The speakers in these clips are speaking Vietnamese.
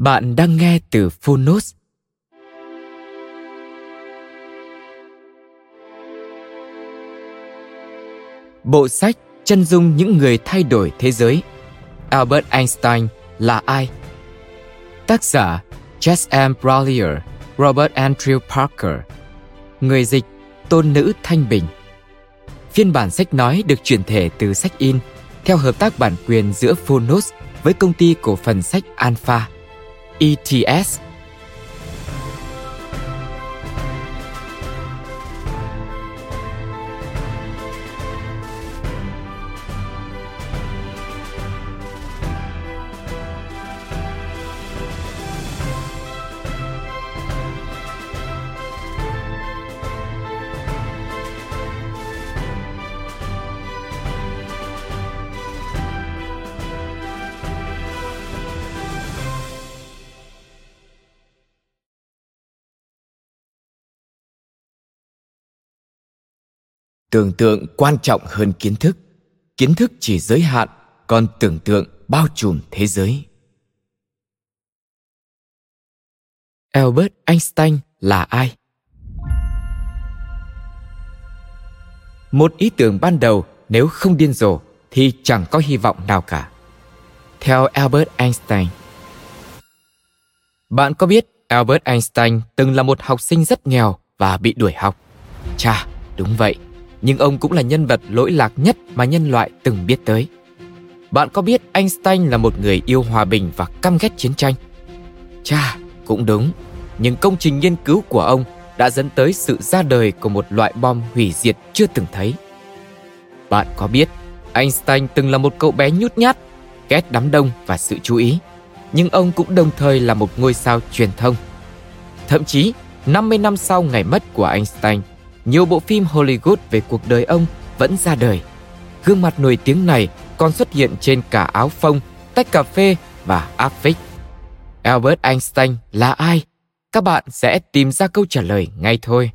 Bạn đang nghe từ Phonos. Bộ sách Chân dung những người thay đổi thế giới Albert Einstein là ai? Tác giả Jess M. browlier Robert Andrew Parker Người dịch Tôn Nữ Thanh Bình Phiên bản sách nói được chuyển thể từ sách in theo hợp tác bản quyền giữa Phonos với công ty cổ phần sách Alpha ETS tưởng tượng quan trọng hơn kiến thức. Kiến thức chỉ giới hạn, còn tưởng tượng bao trùm thế giới. Albert einstein là ai? Một ý tưởng ban đầu nếu không điên rồ thì chẳng có hy vọng nào cả. Theo albert einstein. Bạn có biết albert einstein từng là một học sinh rất nghèo và bị đuổi học? Chà, đúng vậy nhưng ông cũng là nhân vật lỗi lạc nhất mà nhân loại từng biết tới. Bạn có biết Einstein là một người yêu hòa bình và căm ghét chiến tranh? Chà, cũng đúng, nhưng công trình nghiên cứu của ông đã dẫn tới sự ra đời của một loại bom hủy diệt chưa từng thấy. Bạn có biết Einstein từng là một cậu bé nhút nhát, ghét đám đông và sự chú ý, nhưng ông cũng đồng thời là một ngôi sao truyền thông. Thậm chí, 50 năm sau ngày mất của Einstein, nhiều bộ phim Hollywood về cuộc đời ông vẫn ra đời. Gương mặt nổi tiếng này còn xuất hiện trên cả áo phông, tách cà phê và áp phích. Albert Einstein là ai? Các bạn sẽ tìm ra câu trả lời ngay thôi.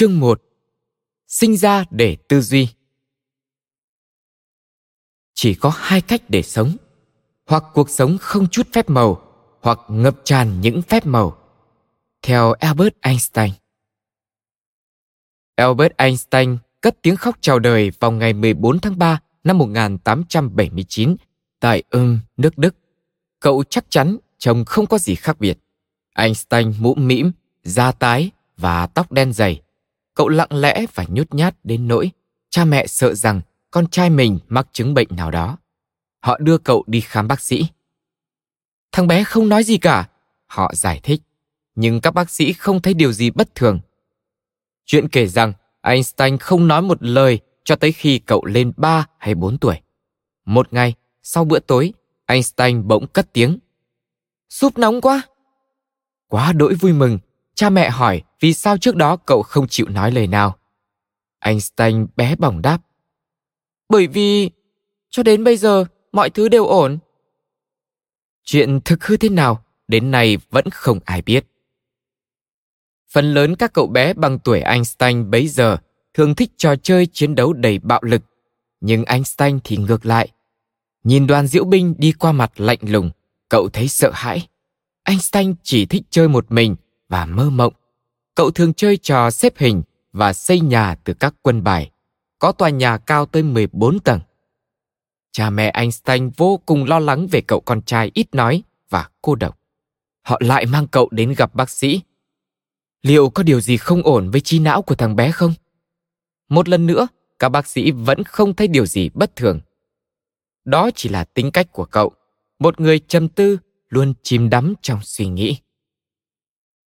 Chương 1 Sinh ra để tư duy. Chỉ có hai cách để sống. Hoặc cuộc sống không chút phép màu Hoặc ngập tràn những phép màu. Theo Albert Einstein. Albert Einstein cất tiếng khóc chào đời vào ngày 14 tháng 3 năm 1879 tại Ulm, nước Đức. Cậu chắc chắn trông không có gì khác biệt. Einstein mũm mĩm, da tái và tóc đen dày cậu lặng lẽ và nhút nhát đến nỗi cha mẹ sợ rằng con trai mình mắc chứng bệnh nào đó. Họ đưa cậu đi khám bác sĩ. Thằng bé không nói gì cả, họ giải thích, nhưng các bác sĩ không thấy điều gì bất thường. Chuyện kể rằng Einstein không nói một lời cho tới khi cậu lên 3 hay 4 tuổi. một ngày, sau bữa tối, Einstein bỗng cất tiếng. Súp nóng quá! Quá đỗi vui mừng, cha mẹ hỏi vì sao trước đó cậu không chịu nói lời nào. Einstein bé bỏng đáp. Bởi vì cho đến bây giờ mọi thứ đều ổn. Chuyện thực hư thế nào đến nay vẫn không ai biết. Phần lớn các cậu bé bằng tuổi Einstein bấy giờ thường thích trò chơi chiến đấu đầy bạo lực, nhưng Einstein thì ngược lại. Nhìn đoàn diễu binh đi qua mặt lạnh lùng, cậu thấy sợ hãi. Einstein chỉ thích chơi một mình và mơ mộng. Cậu thường chơi trò xếp hình và xây nhà từ các quân bài. Có tòa nhà cao tới 14 tầng. Cha mẹ Einstein vô cùng lo lắng về cậu con trai ít nói và cô độc. Họ lại mang cậu đến gặp bác sĩ. Liệu có điều gì không ổn với trí não của thằng bé không? Một lần nữa, các bác sĩ vẫn không thấy điều gì bất thường. Đó chỉ là tính cách của cậu, một người trầm tư, luôn chìm đắm trong suy nghĩ.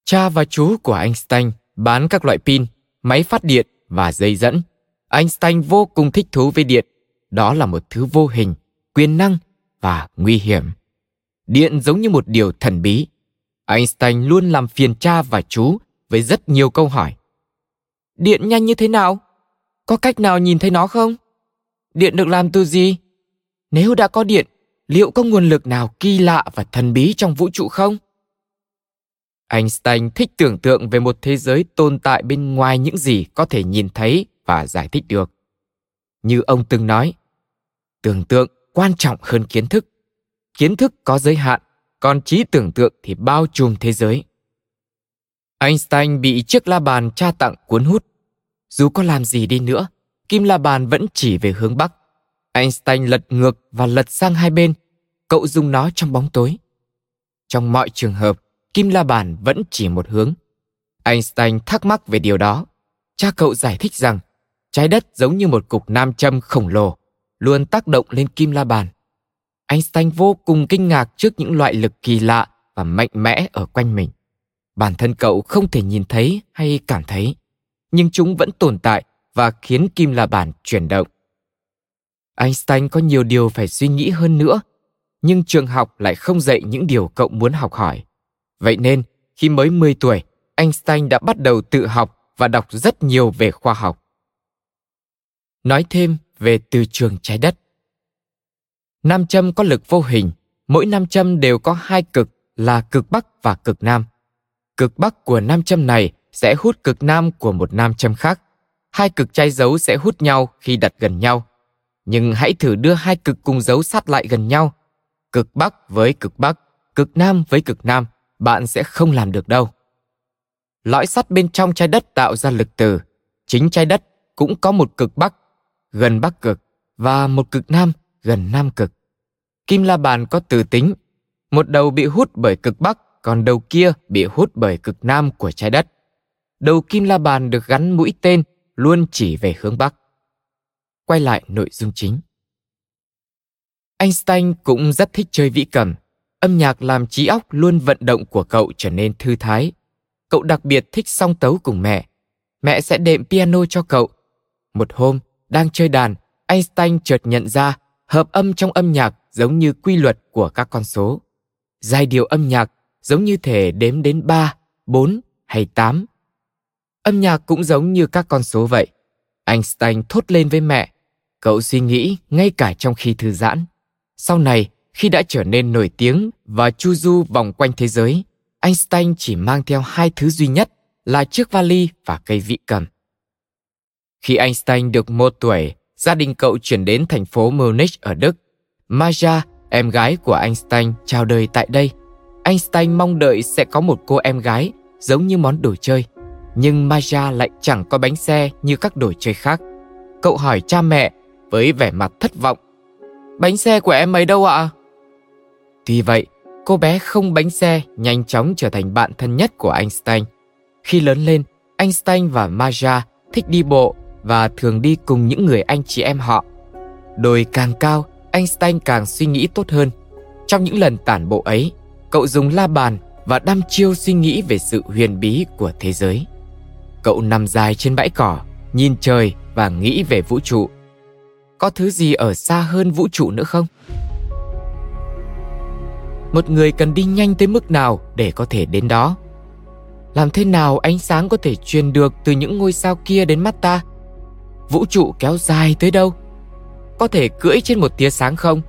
Cha và chú của Einstein bán các loại pin, máy phát điện và dây dẫn. Einstein vô cùng thích thú với điện. Đó là một thứ vô hình, quyền năng và nguy hiểm. Điện giống như một điều thần bí. Einstein luôn làm phiền cha và chú với rất nhiều câu hỏi. Điện nhanh như thế nào? Có cách nào nhìn thấy nó không? Điện được làm từ gì? Nếu đã có điện, liệu có nguồn lực nào kỳ lạ và thần bí trong vũ trụ không? Einstein thích tưởng tượng về một thế giới tồn tại bên ngoài những gì có thể nhìn thấy và giải thích được. Như ông từng nói, tưởng tượng quan trọng hơn kiến thức. Kiến thức có giới hạn, còn trí tưởng tượng thì bao trùm thế giới. Einstein bị chiếc la bàn tra tặng cuốn hút. Dù có làm gì đi nữa, kim la bàn vẫn chỉ về hướng Bắc. Einstein lật ngược và lật sang hai bên. Cậu dùng nó trong bóng tối. Trong mọi trường hợp, kim la bàn vẫn chỉ một hướng. Einstein thắc mắc về điều đó. Cha cậu giải thích rằng trái đất giống như một cục nam châm khổng lồ, luôn tác động lên kim la bàn. Einstein vô cùng kinh ngạc trước những loại lực kỳ lạ và mạnh mẽ ở quanh mình. Bản thân cậu không thể nhìn thấy hay cảm thấy, nhưng chúng vẫn tồn tại và khiến kim la bàn chuyển động. Einstein có nhiều điều phải suy nghĩ hơn nữa, nhưng trường học lại không dạy những điều cậu muốn học hỏi. Vậy nên, khi mới 10 tuổi, Einstein đã bắt đầu tự học và đọc rất nhiều về khoa học. Nói thêm về từ trường trái đất. Nam châm có lực vô hình, mỗi nam châm đều có hai cực là cực bắc và cực nam. Cực bắc của nam châm này sẽ hút cực nam của một nam châm khác. Hai cực trái dấu sẽ hút nhau khi đặt gần nhau. Nhưng hãy thử đưa hai cực cùng dấu sát lại gần nhau. Cực bắc với cực bắc, cực nam với cực nam, bạn sẽ không làm được đâu. Lõi sắt bên trong trái đất tạo ra lực từ. Chính trái đất cũng có một cực bắc, gần bắc cực, và một cực nam, gần nam cực. Kim la bàn có từ tính. Một đầu bị hút bởi cực bắc, còn đầu kia bị hút bởi cực nam của trái đất. Đầu kim la bàn được gắn mũi tên luôn chỉ về hướng bắc. Quay lại nội dung chính. Einstein cũng rất thích chơi vĩ cầm. Âm nhạc làm trí óc luôn vận động của cậu trở nên thư thái. Cậu đặc biệt thích song tấu cùng mẹ. Mẹ sẽ đệm piano cho cậu. Một hôm, đang chơi đàn, Einstein chợt nhận ra hợp âm trong âm nhạc giống như quy luật của các con số. Giai điệu âm nhạc giống như thể đếm đến 3, 4 hay 8. Âm nhạc cũng giống như các con số vậy. Einstein thốt lên với mẹ. Cậu suy nghĩ ngay cả trong khi thư giãn. Sau này, khi đã trở nên nổi tiếng và chu du vòng quanh thế giới, Einstein chỉ mang theo hai thứ duy nhất là chiếc vali và cây vị cầm. Khi Einstein được một tuổi, gia đình cậu chuyển đến thành phố Munich ở Đức. Maja, em gái của Einstein, chào đời tại đây. Einstein mong đợi sẽ có một cô em gái giống như món đồ chơi. Nhưng Maja lại chẳng có bánh xe như các đồ chơi khác. Cậu hỏi cha mẹ với vẻ mặt thất vọng. Bánh xe của em ấy đâu ạ? Tuy vậy, cô bé không bánh xe nhanh chóng trở thành bạn thân nhất của Einstein. Khi lớn lên, Einstein và Maja thích đi bộ và thường đi cùng những người anh chị em họ. Đồi càng cao, Einstein càng suy nghĩ tốt hơn. Trong những lần tản bộ ấy, cậu dùng la bàn và đăm chiêu suy nghĩ về sự huyền bí của thế giới. Cậu nằm dài trên bãi cỏ, nhìn trời và nghĩ về vũ trụ. có thứ gì ở xa hơn vũ trụ nữa không một người cần đi nhanh tới mức nào để có thể đến đó? Làm thế nào ánh sáng có thể truyền được từ những ngôi sao kia đến mắt ta? Vũ trụ kéo dài tới đâu? Có thể cưỡi trên một tia sáng không?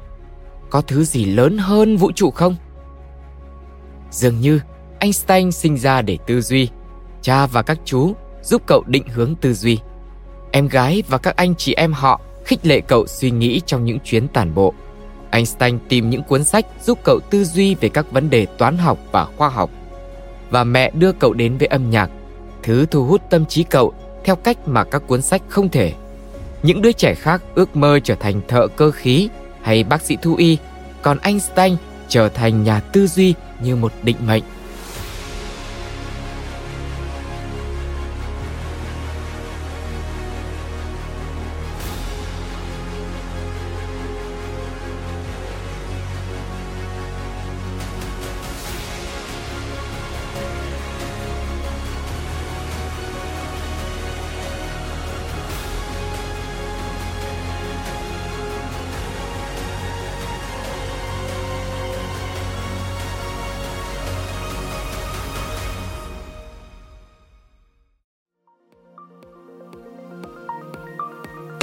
Có thứ gì lớn hơn vũ trụ không? Dường như einstein sinh ra để tư duy. Cha và các chú giúp cậu định hướng tư duy. Em gái và các anh chị em họ khích lệ cậu suy nghĩ trong những chuyến tản bộ einstein tìm những cuốn sách giúp cậu tư duy về các vấn đề toán học và khoa học. Và mẹ đưa cậu đến với âm nhạc, thứ thu hút tâm trí cậu theo cách mà các cuốn sách không thể. Những đứa trẻ khác ước mơ trở thành thợ cơ khí hay bác sĩ thú y, còn einstein trở thành nhà tư duy như một định mệnh.